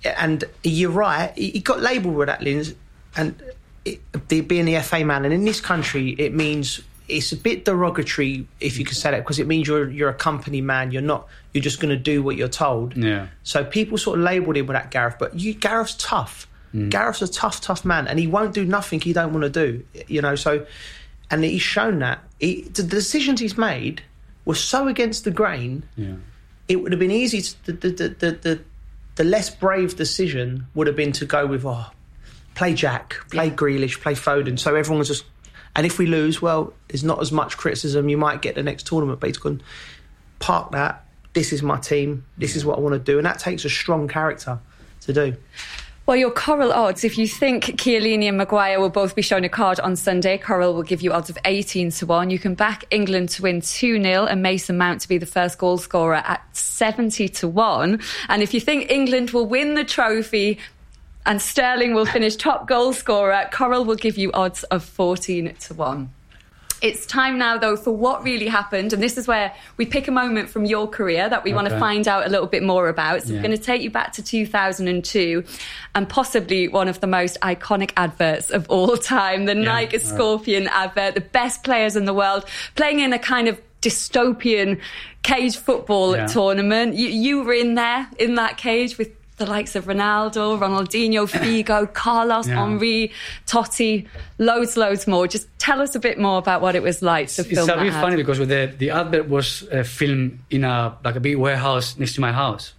C: and you're right. He got labelled with that, Linz, and it, being the FA man, and in this country, it means it's a bit derogatory if you could say that because it means you're you're a company man. You're not. You're just going to do what you're told.
D: Yeah.
C: So people sort of labelled him with that Gareth, but you Gareth's tough. Mm. Gareth's a tough, tough man, and he won't do nothing he don't want to do. You know. So, and he's shown that he, the decisions he's made were so against the grain.
D: Yeah.
C: It would have been easy. To, the, the, the, the the less brave decision would have been to go with oh play Jack, play yeah. Grealish, play Foden. So everyone's just. And if we lose, well, there's not as much criticism. You might get the next tournament, but he's gone, park that. This is my team. This is what I want to do. And that takes a strong character to do.
B: Well, your Coral odds, if you think Chiellini and Maguire will both be shown a card on Sunday, Coral will give you odds of 18 to 1. You can back England to win 2 0 and Mason Mount to be the first goal scorer at 70 to 1. And if you think England will win the trophy, and Sterling will finish top goal scorer. Coral will give you odds of 14 to 1. It's time now, though, for what really happened. And this is where we pick a moment from your career that we okay. want to find out a little bit more about. So, yeah. we're going to take you back to 2002 and possibly one of the most iconic adverts of all time the yeah. Nike Scorpion right. advert, the best players in the world, playing in a kind of dystopian cage football yeah. tournament. You, you were in there, in that cage with the likes of Ronaldo, Ronaldinho, Figo, Carlos, yeah. Henry, Totti, loads, loads more. Just tell us a bit more about what it was like to
D: it's,
B: film.
D: It's a bit funny because the the advert was uh, filmed in a like a big warehouse next to my house,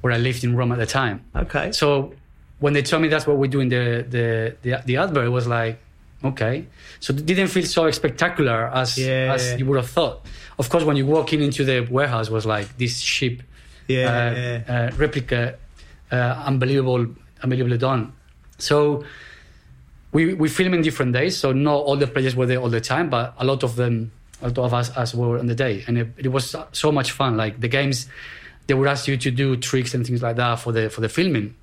D: where I lived in Rome at the time.
C: Okay.
D: So when they told me that's what we're doing the the the, the advert, it was like okay. So it didn't feel so spectacular as
C: yeah,
D: as you would have thought. Of course, when you walk in into the warehouse, was like this ship
C: yeah,
D: uh, uh, replica, uh, unbelievable, unbelievably done. So we we film in different days. So not all the players were there all the time, but a lot of them, a lot of us, us were on the day, and it, it was so much fun. Like the games, they would ask you to do tricks and things like that for the for the filming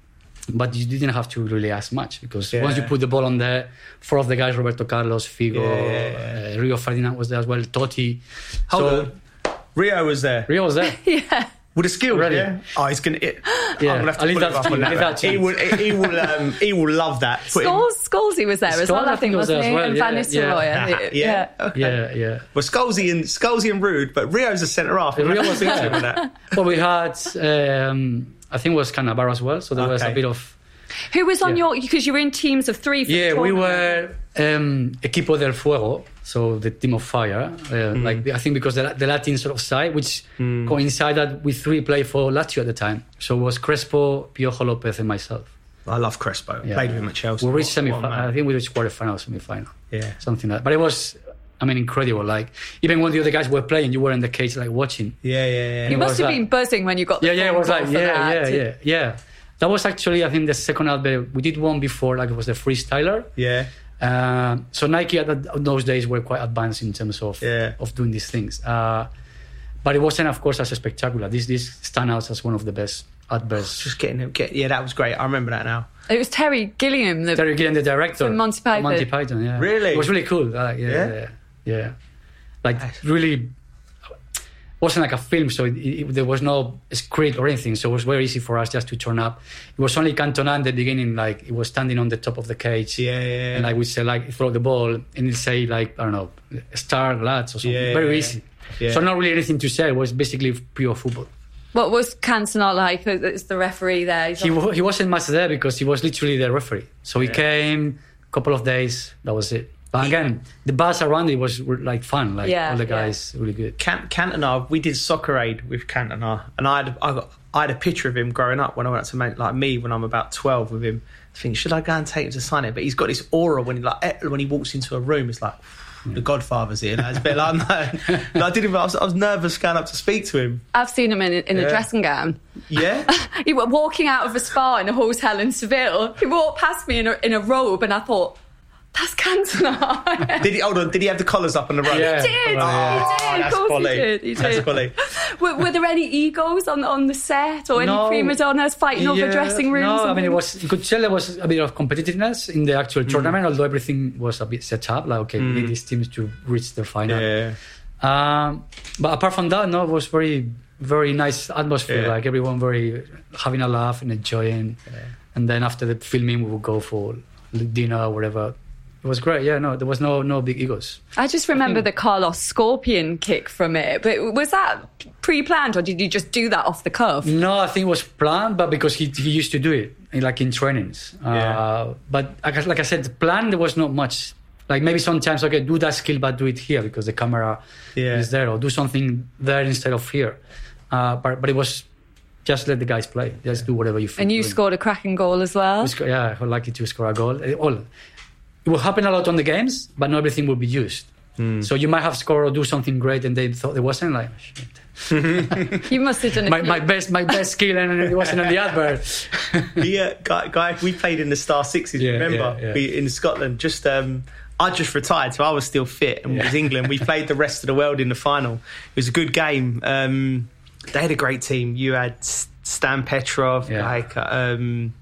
D: but you didn't have to really ask much because yeah. once you put the ball on there, four of the guys, Roberto Carlos, Figo, yeah, yeah, uh, Rio Ferdinand was there as well, Totti.
C: Hold so, on. Rio was there.
D: Rio was there.
B: yeah.
C: With a skill, Ready? yeah. Oh, he's gonna. It,
D: yeah, I'm gonna have to I'll leave that, to leave that
C: He will. He will. Um, he will love that.
B: Scholes, Scholesy was there as well. I think, wasn't he? Well, and yeah, Van Nistelrooy.
D: Yeah.
C: Yeah. yeah.
D: Okay. yeah, yeah.
C: Well, Scholesy and Scholesy and Ruud, but Rio's a centre half.
D: Rio was there. That. Well, we had. Um, I think it was Cannavaro as well, so there okay. was a bit of.
B: Who was on your? Because you were in teams of three.
D: yeah, we were um, Equipo del Fuego so the team of fire. Uh, mm. Like I think because the, the, Latin sort of side, which mm. coincided with three play for Lazio at the time. So it was Crespo, Piojo Lopez, and myself.
C: I love Crespo. Yeah. Played with him at Chelsea.
D: We reached semi. I think we reached quarterfinal, semi-final.
C: Yeah,
D: something like. that. But it was. I mean, incredible. Like even when the other guys were playing, you were in the cage, like watching.
C: Yeah, yeah, yeah.
B: You must have like, been buzzing when you got.
D: yeah, yeah. It was like, yeah, yeah, yeah, yeah. That was actually, I think, the second album. We did one before, like it was the freestyler.
C: Yeah.
D: Uh, so Nike at those days were quite advanced in terms of
C: yeah.
D: of doing these things. Uh, but it wasn't, of course, as spectacular. This this stands out as one of the best adverts.
C: Just getting him, get, yeah, that was great. I remember that now.
B: It was Terry Gilliam, the
D: Terry Gilliam, the director,
B: from Monty Python.
D: Monty Python, yeah.
C: Really,
D: it was really cool. Like, yeah, yeah, yeah, yeah. Like nice. really wasn't like a film, so it, it, there was no script or anything. So it was very easy for us just to turn up. It was only Cantona in the beginning, like it was standing on the top of the cage.
C: Yeah, yeah. yeah.
D: And like we say, like throw the ball, and it say like I don't know, star lads or something. Yeah, very easy. Yeah. So not really anything to say. It was basically pure football.
B: What was Cantona like as the referee there?
D: He's he, he wasn't much there because he was literally the referee. So he came a couple of days. That was it. But again, the buzz around it was like fun. Like yeah, all the guys, yeah. really good.
C: Can- Cantona, we did soccer aid with Cantona, and I had I got I had a picture of him growing up when I went out to Man- like me when I'm about twelve with him. I think should I go and take him to sign it? But he's got this aura when he like eh, when he walks into a room. It's like the Godfather's here. Like, it's a bit like no, no, I didn't. I was, I was nervous going up to speak to him.
B: I've seen him in, in
C: Yeah.
B: a dressing gown.
C: Yeah,
B: He was walking out of a spa in a hotel in Seville. He walked past me in a, in a robe, and I thought, "That's Cantona."
C: did he? Hold on, did he have the collars up on the road?
D: Yeah.
B: He did.
D: Oh,
B: he did.
C: that's
B: of course
C: quality.
B: he did. He
C: That's
B: did. Were, were there any egos on on the set or any
D: No.
B: prima donnas fighting over dressing rooms?
D: No, I mean it was you could tell there was a bit of competitiveness in the actual
C: Mm.
D: tournament, although everything was a bit set up. Like okay, we need these teams to reach the final.
C: Yeah.
D: Um, but apart from that, no, it was very very nice atmosphere.
C: Yeah.
D: Like everyone very having a laugh and enjoying. And then after the filming, we would go for dinner or whatever. It was great. Yeah, no, there was no no big egos.
B: I just remember the Carlos Scorpion kick from it. But was that pre-planned, or did you just do that off the cuff?
D: No, I think it was planned, but because he, he used to do it, in, like in trainings.
C: Yeah.
D: Uh, but like, I- like I said, the plan there was not much. Like maybe sometimes, okay, do that skill, but do it here because the camera
C: Yeah.
D: is there, or do something there instead of here. Uh, but but it was just let the guys play, just do whatever you feel.
B: And you
D: doing.
B: scored a cracking goal as well.
D: We sco- yeah, I'm lucky to score a goal. All, it will happen a lot on the games, but not everything will be used.
C: Hmm.
D: So you might have scored or do something great, and they thought it wasn't like shit.
B: You must have done
D: my, my best my best skill, and it wasn't on the advert.
C: the uh, guy, guy we played in the Star Sixes.
D: Yeah,
C: remember,
D: yeah, yeah.
C: We, in Scotland. Just um, I just retired, so I was still fit, and it was England. We played the rest of the world in the final. It was a good game. Um, they had a great team. You had Stan Petrov,
D: Yeah.
C: like um,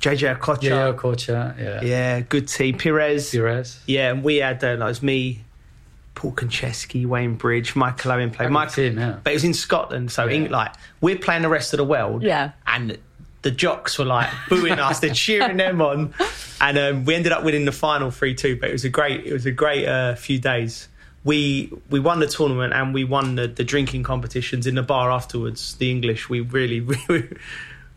C: JJ Okocha.
D: Yeah, coach. Uh, yeah.
C: Yeah, good team. Pires.
D: Pires.
C: Yeah, and we had uh, like, it was me, Paul Konchesky, Wayne Bridge, Michael Owen played.
D: Good
C: Michael,
D: team, yeah.
C: but it was in Scotland, so
D: Yeah.
C: Eng- like we're playing the rest of the world.
B: Yeah.
C: and the jocks were like booing us, they're cheering them on, and um, we ended up winning the final three two. But it was a great, it was a great uh, few days. We we won the tournament and we won the, the drinking competitions in the bar afterwards. The English, we really,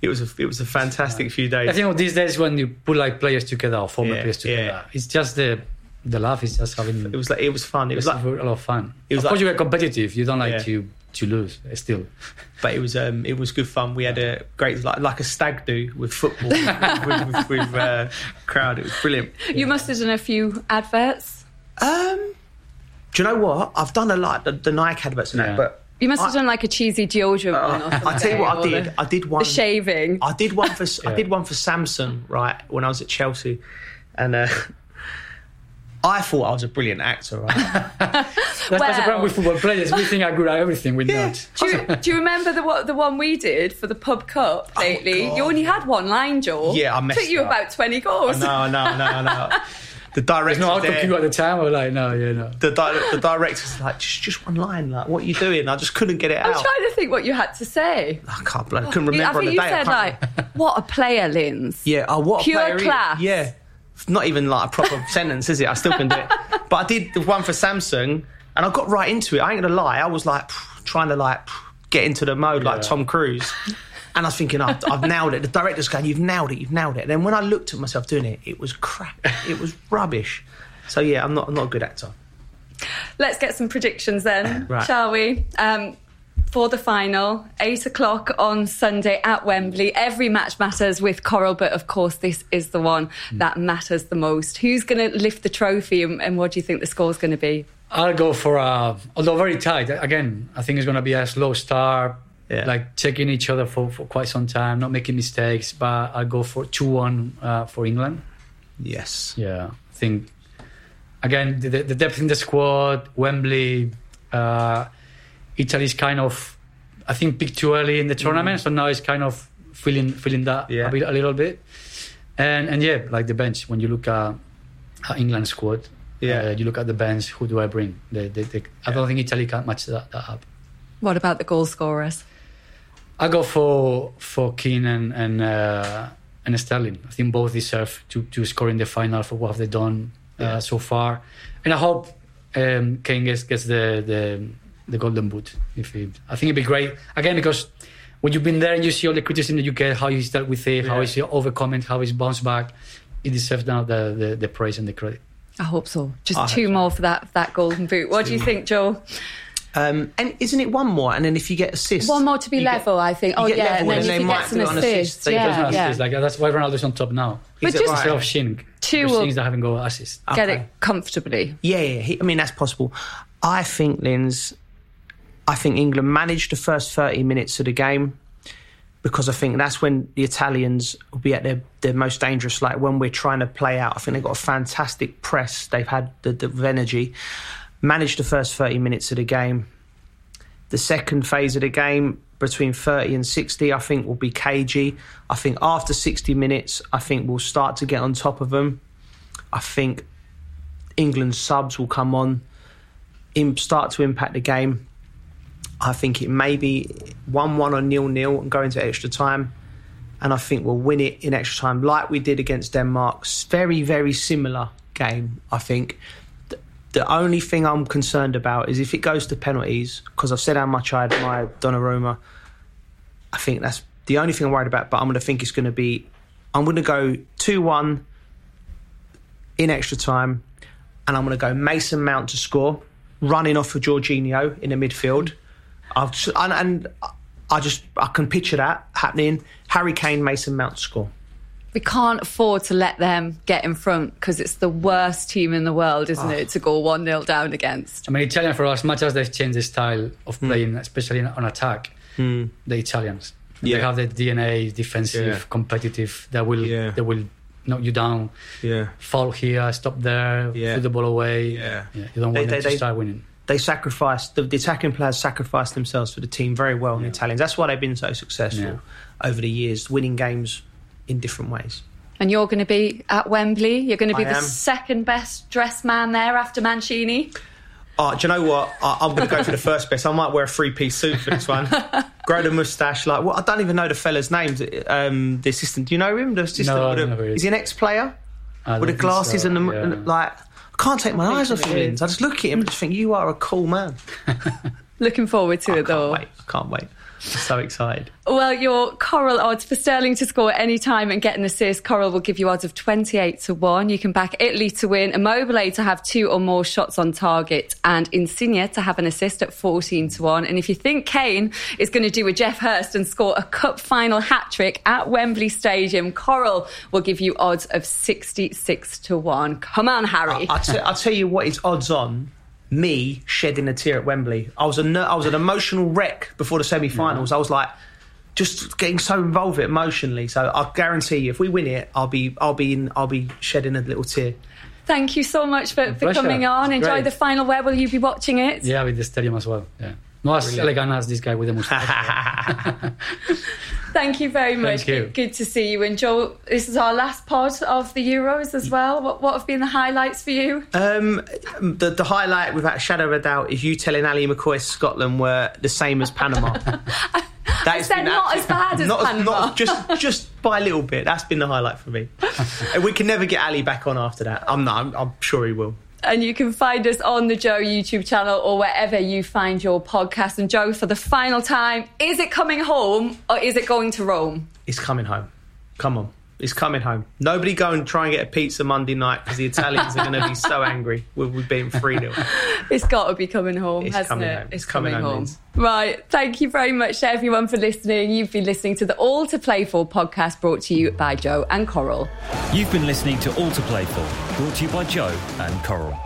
C: it was a it was a fantastic few days.
D: I think these days when you put like players together or former
C: Yeah,
D: players together,
C: yeah.
D: it's just the the laugh is just having
C: it was like it was fun. It was like
D: a lot of fun.
C: it was
D: of course,
C: like-
D: you are competitive. You don't like
C: Yeah.
D: to to lose uh, still.
C: but it was um, it was good fun. We had a great like like a stag do with football with, with, with uh, crowd. It was brilliant.
B: You must have done a few adverts.
C: Um, do you know what? I've done a lot the, the Nike adverts and
D: Yeah.
C: that, but
B: You must have
C: I-
B: done like a cheesy deodorant one or something.
C: I tell you what I did.
B: The,
C: I did one.
B: the shaving.
C: I did one for I did one for Samsung right when I was at Chelsea, and uh, I thought I was a brilliant actor. Right?
D: That's, that's the
B: Well-
D: problem with football players. We think are good at everything. We're not.
B: Do you, do you remember the one- the one we did for the pub cup lately?
C: God.
B: you only had one line, Joel.
C: Yeah, I messed
B: Took you
C: up.
B: about twenty goals.
C: no, no, no, no. The
D: There's
C: director.
D: no auto cue at the time. We're like, no, yeah, no.
C: The, di- the director's like, just, just one line. Like, what are you doing? I just couldn't get it out.
B: I'm trying to think what you had to say.
C: I can't. i couldn't
B: You-
C: remember
B: I think
C: on
B: you
C: the day. I
B: said
C: can't-
B: like, "What a player, Linz."
C: Yeah, oh, what a
B: Pure
C: player he-
B: class.
C: Yeah. It's not even like a proper sentence, is it? I still can do it. But I did the one for Samsung and I got right into it. I ain't gonna lie, I was like trying to like get into the mode like
D: Yeah.
C: Tom Cruise. And I was thinking, I've, I've nailed it. The director's going, You've nailed it, you've nailed it. And then when I looked at myself doing it, it was crap. It was rubbish. So yeah, I'm not I'm not a good actor.
B: Let's get some predictions then,
C: Right.
B: shall we? Um, for the final, eight o'clock on Sunday at Wembley. Every match matters with Coral, but of course, this is the one
C: Hmm.
B: that matters the most. Who's going to lift the trophy, and, and what do you think the score's going to be?
D: I'll go for a, although very tight. Again, I think it's going to be a slow start,
C: Yeah.
D: like checking each other for, for quite some time, not making mistakes. But I'll go for two one uh, for England.
C: Yes.
D: Yeah, I think again the, the depth in the squad, Wembley, uh, Italy's kind of, I think picked too early in the tournament, so now it's kind of feeling feeling that
C: Yeah.
D: a, bit, a little bit, and and yeah, like the bench when you look at, at England squad,
C: Yeah.
D: uh, you look at the bench, who do I bring? They, they, they, I don't think Italy can match that, that up.
B: What about the goal scorers?
D: I go for for Kane and and, uh, and Sterling. I think both deserve to to score in the final for what they've they done
C: Yeah.
D: uh, so far, and I hope um, Kane gets gets the, the the golden boot. If he, I think it'd be great again because when you've been there and you see all the criticism that you get, how he's dealt with it, how
C: Yeah.
D: he's overcome it, how he's bounced back, he deserves now the, the the praise and the credit.
B: I hope so. Just
C: I hope
B: two
C: so.
B: more for that that golden boot. What do you think, Joel?
C: Um, and isn't it one more? And then if you get assists,
B: one more to be level,
C: get,
B: I think. Oh yeah, and then
C: and
B: if you get some assists,
C: assist,
B: yeah, yeah.
D: Assist, like, that's why Ronaldo's on top now.
B: But just
D: instead of Shin,
B: two
D: things that haven't got assists.
B: Get it comfortably.
C: Yeah, yeah. He, I mean that's possible. I think Linz. I think England managed the first thirty minutes of the game because I think that's when the Italians will be at their, their most dangerous. Like when we're trying to play out, I think they've got a fantastic press. They've had the, the energy, managed the first 30 minutes of the game. The second phase of the game, between 30 and 60, I think will be cagey. I think after 60 minutes, I think we'll start to get on top of them. I think England's subs will come on, start to impact the game. I think it may be 1 1 or nil nil and go into extra time. And I think we'll win it in extra time, like we did against Denmark. Very, very similar game, I think. The only thing I'm concerned about is if it goes to penalties, because I've said how much I admire Donnarumma. I think that's the only thing I'm worried about. But I'm going to think it's going to be, I'm going to go 2 1 in extra time, and I'm going to go Mason Mount to score, running off of Jorginho in the midfield. I've and, and I just I can picture that happening. Harry Kane, Mason Mount score.
B: We can't afford to let them get in front because it's the worst team in the world, isn't oh. it, to go 1 0 down against?
D: I mean, Italian, for us, as much as they've changed the style of hmm. playing, mm. especially on attack, mm. the Italians. Yeah. They have the DNA, defensive, yeah. competitive, that will, yeah. that will knock you down.
C: Yeah.
D: Fall here, stop there, yeah. put the ball away.
C: Yeah.
D: yeah. You don't want they, them they, to start winning
C: they sacrificed the, the, attacking players sacrificed themselves for the team very well. Yeah. The Italians. That's why they've been so successful yeah. over the years, winning games in different ways.
B: And you're going to be at Wembley. You're going to be I the am. second best dressed man there after Mancini.
C: Oh, do you know what? I, am going to go for the first best. I might wear a three-piece suit for this one. Grow the moustache. Like, well, I don't even know the fella's name. Um, the assistant. Do you know him? The assistant.
D: No,
C: the, is he an ex-player? With the glasses so, and the yeah. and, like I can't take my eyes off him, Linz. I just look at him and just think, you are a cool man.
B: Looking forward to
C: I
B: it, though.
C: Wait. I can't wait. I'm so excited.
B: Well, your Coral odds for Sterling to score any time and get an assist, Coral will give you odds of 28 to 1. You can back Italy to win, Immobile to have two or more shots on target, and Insigne to have an assist at 14 to 1. And if you think Kane is going to do a Geoff Hurst and score a cup final hat trick at Wembley Stadium, Coral will give you odds of 66 to 1. Come on, Harry.
C: I, will t- I'll tell you what, what is odds on me shedding a tear at Wembley. I was a I was an emotional wreck before the semi-finals. Yeah. I was like just getting so involved emotionally. So I guarantee you, if we win it, I'll be I'll be in, I'll be shedding a little tear.
B: Thank you so much for, for coming on. Enjoy great. the final. Where will you be watching it?
D: Yeah, with the stadium as well. Yeah. Not as elegant as this guy with the mustache.
B: Thank you very much.
D: You.
B: Good to see you. And Joel, this is our last pod of the Euros as well. What, what have been the highlights for you?
C: Um, the, the highlight, without a shadow of a doubt, is you telling Ally McCoist Scotland were the same as Panama.
B: That is not as bad as
C: not,
B: Panama.
C: Not just just by a little bit. That's been the highlight for me. we can never get Ali back on after that. I'm not. I'm, I'm sure he will
B: and you can find us on the Joe YouTube channel or wherever you find your podcast. And Joe, for the final time, is it coming home or is it going to Rome?
C: It's coming home. Come on. It's coming home. Nobody go and try and get a pizza Monday night because the Italians are going to be so angry with, with being 3 0.
B: It's got to be coming home,
C: it's
B: hasn't
C: coming
B: it?
C: Home.
B: It's,
C: it's coming, coming, home.
B: home. Right. Thank you very much to everyone for listening. You've been listening to the All to Play For podcast brought to you by Joe and Coral.
A: You've been listening to All to Play For, brought to you by Joe and Coral.